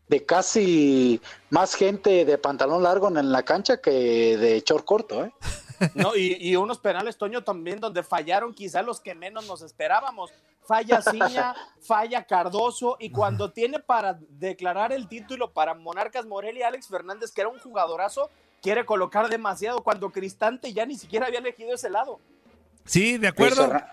de casi más gente de pantalón largo en la cancha que de short corto, ¿eh? [laughs] No, y, y unos penales, Toño, también donde fallaron quizá los que menos nos esperábamos. Falla Ciña, [laughs] falla Cardoso, y cuando tiene para declarar el título para Monarcas Morelia, Alex Fernández, que era un jugadorazo, quiere colocar demasiado cuando Cristante ya ni siquiera había elegido ese lado. Sí, de acuerdo. Fernan-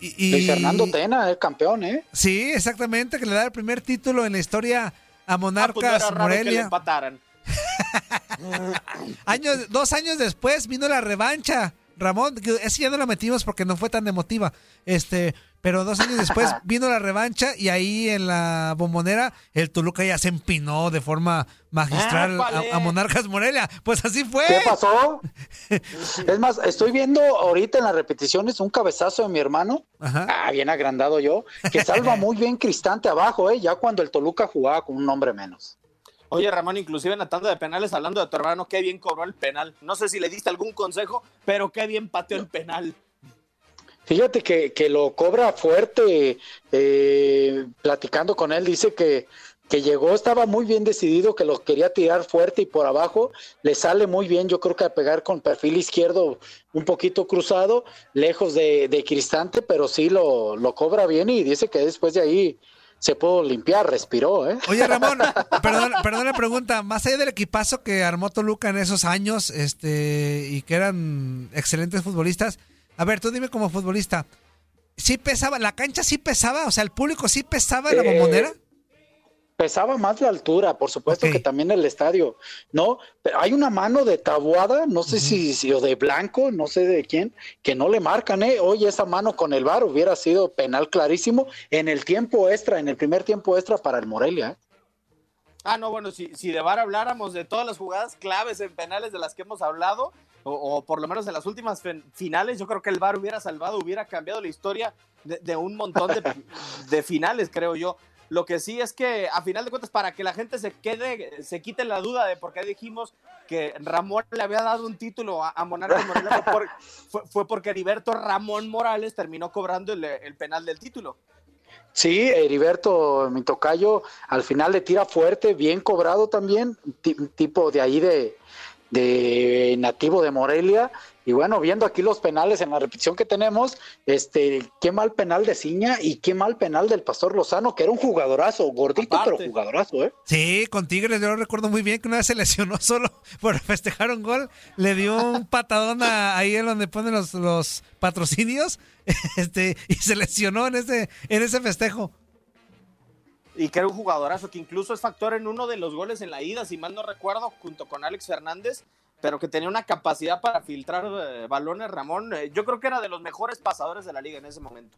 Y, Fernando Tena, el campeón, ¿eh? Sí, exactamente, que le da el primer título en la historia a Ah, pues no Monarcas que le Morelia. empataran. [laughs] Años, dos años después vino la revancha, Ramón, ese ya no la metimos porque no fue tan emotiva. Este, pero dos años después [laughs] vino la revancha y ahí en la bombonera el Toluca ya se empinó de forma magistral a Monarcas Morelia. Pues así fue. ¿Qué pasó? [laughs] es más, estoy viendo ahorita en las repeticiones un cabezazo de mi hermano, ah, bien agrandado yo, que salva [laughs] muy bien Cristante abajo, ¿eh? ya cuando el Toluca jugaba con un hombre menos. Oye, Ramón, inclusive en la tanda de penales, hablando de tu hermano, qué bien cobró el penal. No sé si le diste algún consejo, pero qué bien pateó el penal. Fíjate que, que lo cobra fuerte, eh, platicando con él, dice que, que llegó, estaba muy bien decidido, que lo quería tirar fuerte y por abajo, le sale muy bien, yo creo que a pegar con perfil izquierdo un poquito cruzado, lejos de, de Cristante, pero sí lo, lo cobra bien y dice que después de ahí se pudo limpiar, respiró, ¿eh? Oye, Ramón, [laughs] perdón, perdón la pregunta, más allá del equipazo que armó Toluca en esos años, este, y que eran excelentes futbolistas, a ver, tú dime como futbolista, ¿sí pesaba, la cancha sí pesaba, o sea, el público sí pesaba en la Eh, bombonera? Pesaba más la altura, por supuesto que también el estadio, ¿no? Pero hay una mano de Tabuada, no sé si, si o de Blanco, no sé de quién, que no le marcan, ¿eh? Hoy esa mano con el VAR hubiera sido penal clarísimo en el tiempo extra, en el primer tiempo extra para el Morelia, ¿eh? Ah, no, bueno, si, si de VAR habláramos de todas las jugadas claves en penales de las que hemos hablado, o, o por lo menos en las últimas finales, yo creo que el VAR hubiera salvado, hubiera cambiado la historia de, de un montón de, [laughs] de finales, creo yo. Lo que sí es que, a final de cuentas, para que la gente se quede, se quite la duda de por qué dijimos que Ramón le había dado un título a, a Monarcas Morelia, fue, por- [laughs] fue- fue porque Heriberto Ramón Morales terminó cobrando el, el penal del título. Sí, Heriberto, mi tocayo, al final le tira fuerte, bien cobrado también, ti- tipo de ahí de, de nativo de Morelia. Y bueno, viendo aquí los penales en la repetición que tenemos, este, qué mal penal de Ciña y qué mal penal del Pastor Lozano, que era un jugadorazo, gordito, pero jugadorazo, ¿eh? Sí, con Tigres yo lo recuerdo muy bien que una vez se lesionó [laughs] solo por festejar un gol, le dio un [laughs] patadón a- ahí en donde ponen los, los patrocinios, [laughs] este, y se lesionó en ese, en ese festejo. Y que era un jugadorazo que incluso es factor en uno de los goles en la ida, si mal no recuerdo, junto con Alex Fernández, pero que tenía una capacidad para filtrar eh, balones, Ramón. eh, yo creo que era de los mejores pasadores de la liga en ese momento.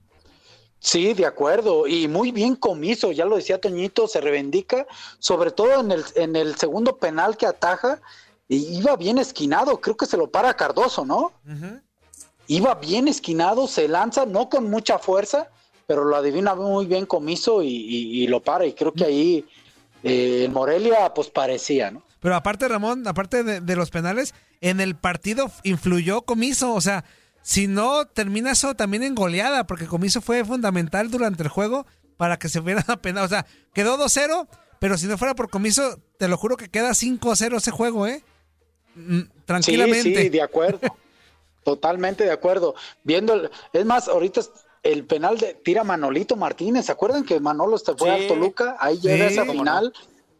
Sí, de acuerdo, y muy bien comiso, ya lo decía Toñito, se reivindica, sobre todo en el, en el segundo penal que ataja, y iba bien esquinado, creo que se lo para Cardoso, ¿no? Iba bien esquinado, se lanza, no con mucha fuerza, pero lo adivina muy bien comiso y, y- y lo para, y creo que ahí eh, el Morelia pues parecía, ¿no? Pero aparte, Ramón, aparte de, de los penales, en el partido influyó Comiso. O sea, si no termina eso también en goleada, porque Comiso fue fundamental durante el juego para que se fuera a [laughs] penal. O sea, quedó 2-0, pero si no fuera por Comiso, te lo juro que queda 5-0 ese juego, ¿eh? Mm, Tranquilamente. Sí, sí, de acuerdo. [laughs] Totalmente de acuerdo. Viendo, el- es más, ahorita el penal de tira Manolito Martínez, ¿se acuerdan que Manolo se fue Sí. a Toluca? Ahí llega Sí. esa final,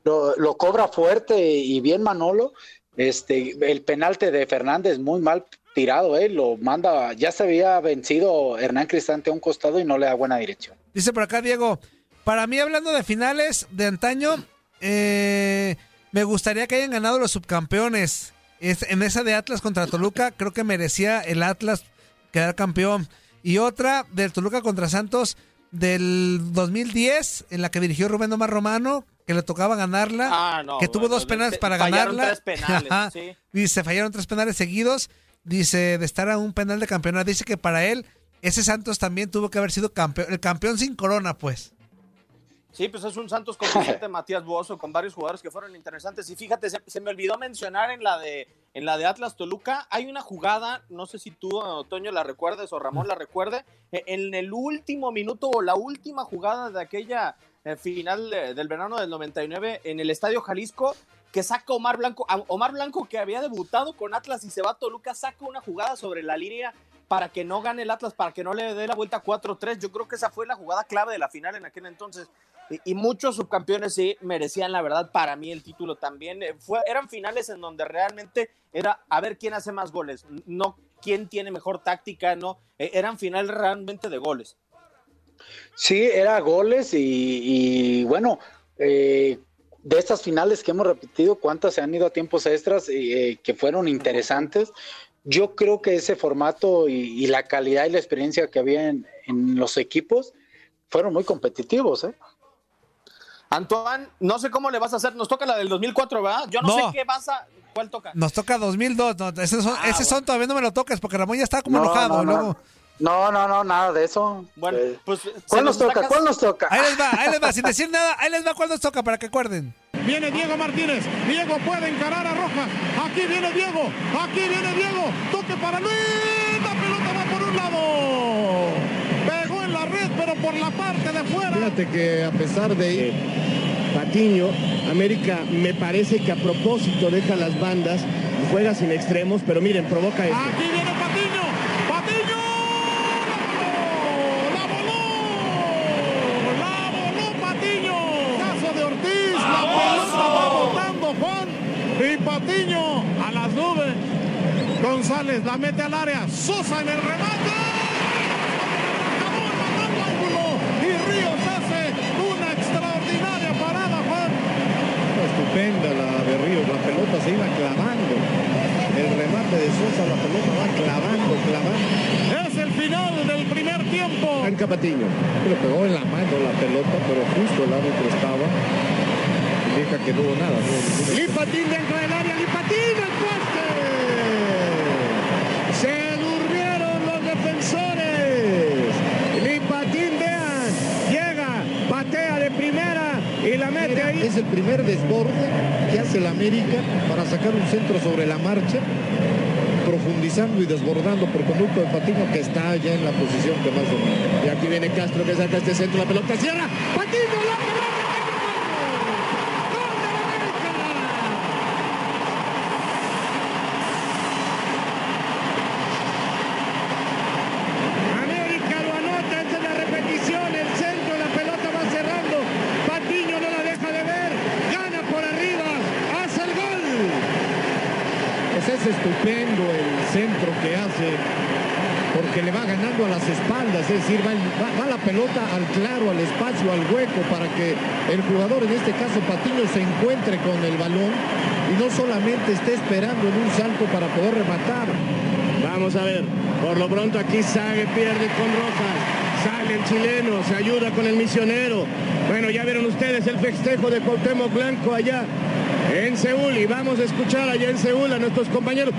lo, lo cobra fuerte y bien Manolo. Este, el penalte de Fernández muy mal tirado, eh, lo manda, ya se había vencido Hernán Cristante a un costado y no le da buena dirección. Dice por acá Diego, para mí hablando de finales de antaño, eh, me gustaría que hayan ganado los subcampeones. Es- en esa de Atlas contra Toluca, creo que merecía el Atlas quedar campeón. Y otra del Toluca contra Santos del 2010, en la que dirigió Rubén Omar Romano, que le tocaba ganarla, Ah, no, que tuvo bueno, dos penales para fallaron ganarla. tres penales, Ajá. sí. Dice, fallaron tres penales seguidos. Dice, de estar a un penal de campeonato. Dice que para él, ese Santos también tuvo que haber sido campeón, el campeón sin corona, pues. Sí, pues es un Santos con [laughs] Matías Bozo, con varios jugadores que fueron interesantes. Y fíjate, se, se me olvidó mencionar en la de en la de Atlas Toluca, hay una jugada, no sé si tú, Toño, la recuerdes o Ramón la recuerde, eh, en el último minuto o la última jugada de aquella eh, final del verano del 99 en el Estadio Jalisco, que saca Omar Blanco, Omar Blanco que había debutado con Atlas y se va a Toluca, saca una jugada sobre la línea para que no gane el Atlas, para que no le dé la vuelta 4-3. Yo creo que esa fue la jugada clave de la final en aquel entonces. Y, muchos subcampeones sí merecían, la verdad, para mí el título también. Eh, Fue, eran finales en donde realmente era a ver quién hace más goles, no quién tiene mejor táctica, no. Eh, eran finales realmente de goles. Sí, era goles y, y, bueno, eh, de estas finales que hemos repetido, ¿cuántas se han ido a tiempos extras eh, que fueron interesantes? Yo creo que ese formato y, y la calidad y la experiencia que había en, en los equipos fueron muy competitivos, ¿eh? Antoine, no sé cómo le vas a hacer, nos toca la del 2004, ¿verdad? Yo no, No. sé qué vas a, ¿cuál toca? Nos toca 2002. No, ese son, Ah, ese son todavía no me lo toques porque Ramón ya está como No, enojado. no, no. luego. No, no, no, nada de eso. Bueno, Eh, pues. ¿Cuál nos toca? ¿Cuál nos toca? Ahí les va, ahí les va, sin decir nada, ahí les va cuál nos toca para que acuerden. Viene Diego Martínez. Diego puede encarar a Rojas. Aquí viene Diego. Aquí viene Diego. Toque para Luis. La pelota va por un lado. Pegó en la red, pero por la parte de fuera. Fíjate que a pesar de ir Patiño, América me parece que a propósito deja las bandas y juega sin extremos, pero miren, provoca esto. Aquí viene Patiño. Patiño. La voló. La voló Patiño. Caso de Ortiz. La pelota va botando Juan. Y Patiño a las nubes. González la mete al área. Sosa en el remate. Y Ríos hace una extraordinaria parada, Juan. Estupenda la de Ríos, la pelota se iba clavando. El remate de Sosa, la pelota va clavando, clavando. Es el final del primer tiempo. Arranca Patiño. Le pegó en la mano la pelota, pero justo el árbitro estaba. Que no hubo nada. No Lipatín dentro del área, Lipatín el poste. Se durmieron los defensores. Lipatín, vean, llega, patea de primera y la mete ahí. Es el primer desborde que hace el América para sacar un centro sobre la marcha, profundizando y desbordando por conducto de Patiño que está ya en la posición que más domina. Y aquí viene Castro que saca este centro, la pelota cierra. Patiño, la pelota. América lo anota, esta es la repetición, el centro, la pelota va cerrando, Patiño no la deja de ver, gana por arriba, hace el gol. Pues es estupendo el centro que hace, porque le va ganando a las espaldas, es decir, va, la pelota al claro, al espacio, al hueco, para que el jugador, en este caso Patiño, se encuentre con el balón y no solamente esté esperando en un salto para poder rematar. Vamos a ver, por lo pronto aquí Sague pierde con Rojas, sale el chileno, se ayuda con el misionero. Bueno, ya vieron ustedes el festejo de Cuauhtémoc Blanco allá en Seúl y vamos a escuchar allá en Seúl a nuestros compañeros.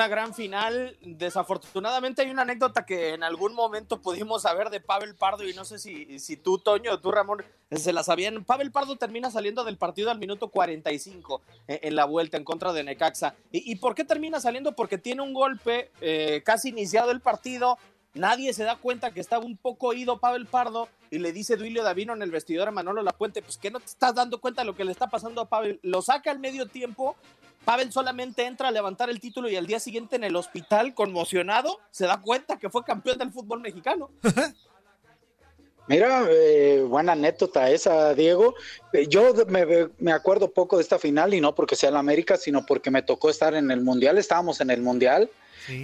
Una gran final. Desafortunadamente hay una anécdota que en algún momento pudimos saber de Pavel Pardo y no sé si, si tú, Toño, o tú, Ramón, se la sabían. Pavel Pardo termina saliendo del partido al minuto 45 en, en la vuelta en contra de Necaxa. ¿Y, y por qué termina saliendo? Porque tiene un golpe eh, casi iniciado el partido. Nadie se da cuenta que estaba un poco ido Pavel Pardo y le dice Duilio Davino en el vestidor a Manolo Lapuente, pues que no te estás dando cuenta de lo que le está pasando a Pavel. Lo saca al medio tiempo, Pavel solamente entra a levantar el título y al día siguiente en el hospital, conmocionado, se da cuenta que fue campeón del fútbol mexicano. [laughs] Mira, eh, buena anécdota esa, Diego. Eh, yo me, me acuerdo poco de esta final y no porque sea la América, sino porque me tocó estar en el Mundial, estábamos en el Mundial.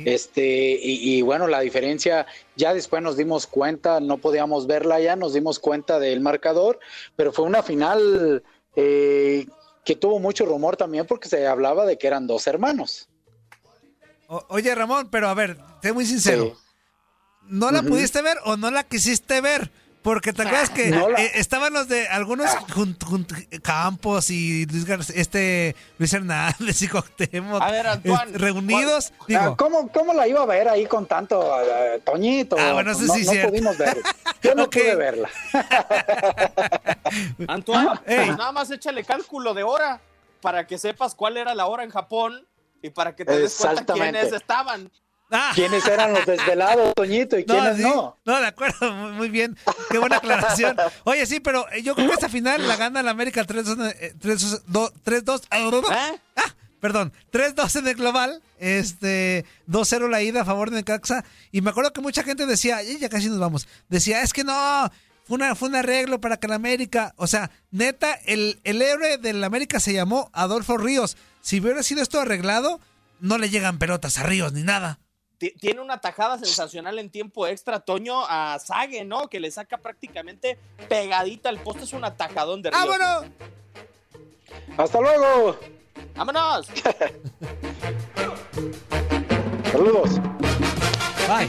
Este, y, y bueno, la diferencia, ya después nos dimos cuenta, no podíamos verla ya, nos dimos cuenta del marcador, pero fue una final eh, que tuvo mucho rumor también porque se hablaba de que eran dos hermanos. O- oye, Ramón, pero a ver, sé muy sincero. ¿No la pudiste ver o no la quisiste ver? Porque te acuerdas que No la- eh, estaban los de algunos jun- jun- Campos y Luis este Luis Hernández y Cuauhtémoc, A ver, Antoine, este, reunidos. Ah, Digo, ¿cómo, ¿Cómo la iba a ver ahí con tanto eh, Toñito? Ah, bueno, eso no, sí es no cierto. pudimos ver. Yo no [laughs] Ok. pude verla. [laughs] Antoine, Ey. pues nada más échale cálculo de hora para que sepas cuál era la hora en Japón y para que te des cuenta quiénes estaban. ¿Quiénes eran los desvelados, Toñito, y [laughs] quiénes sí, no? No, de acuerdo, muy, muy bien. Qué buena aclaración. [laughs] Oye, sí, pero eh, yo creo que esta final la gana la América 3-2. eh, 3-2. 3-2. Ah, perdón, 3-2 en el global. Este, 2-0 la ida a favor de Necaxa. Y me acuerdo que mucha gente decía, "Y ya casi nos vamos. Decía, es que no, fue, una, fue un arreglo para que la América. O sea, neta, el, el héroe del América se llamó Adolfo Ríos. Si hubiera sido esto arreglado, no le llegan pelotas a Ríos ni nada. Ti- Tiene una tajada sensacional en tiempo extra, Toño, a Sague, ¿no? Que le saca prácticamente pegadita al poste. Es un atajadón de Ríos. ¡Ah, bueno! Hasta luego. ¡Vámonos! [laughs] Saludos. Bye.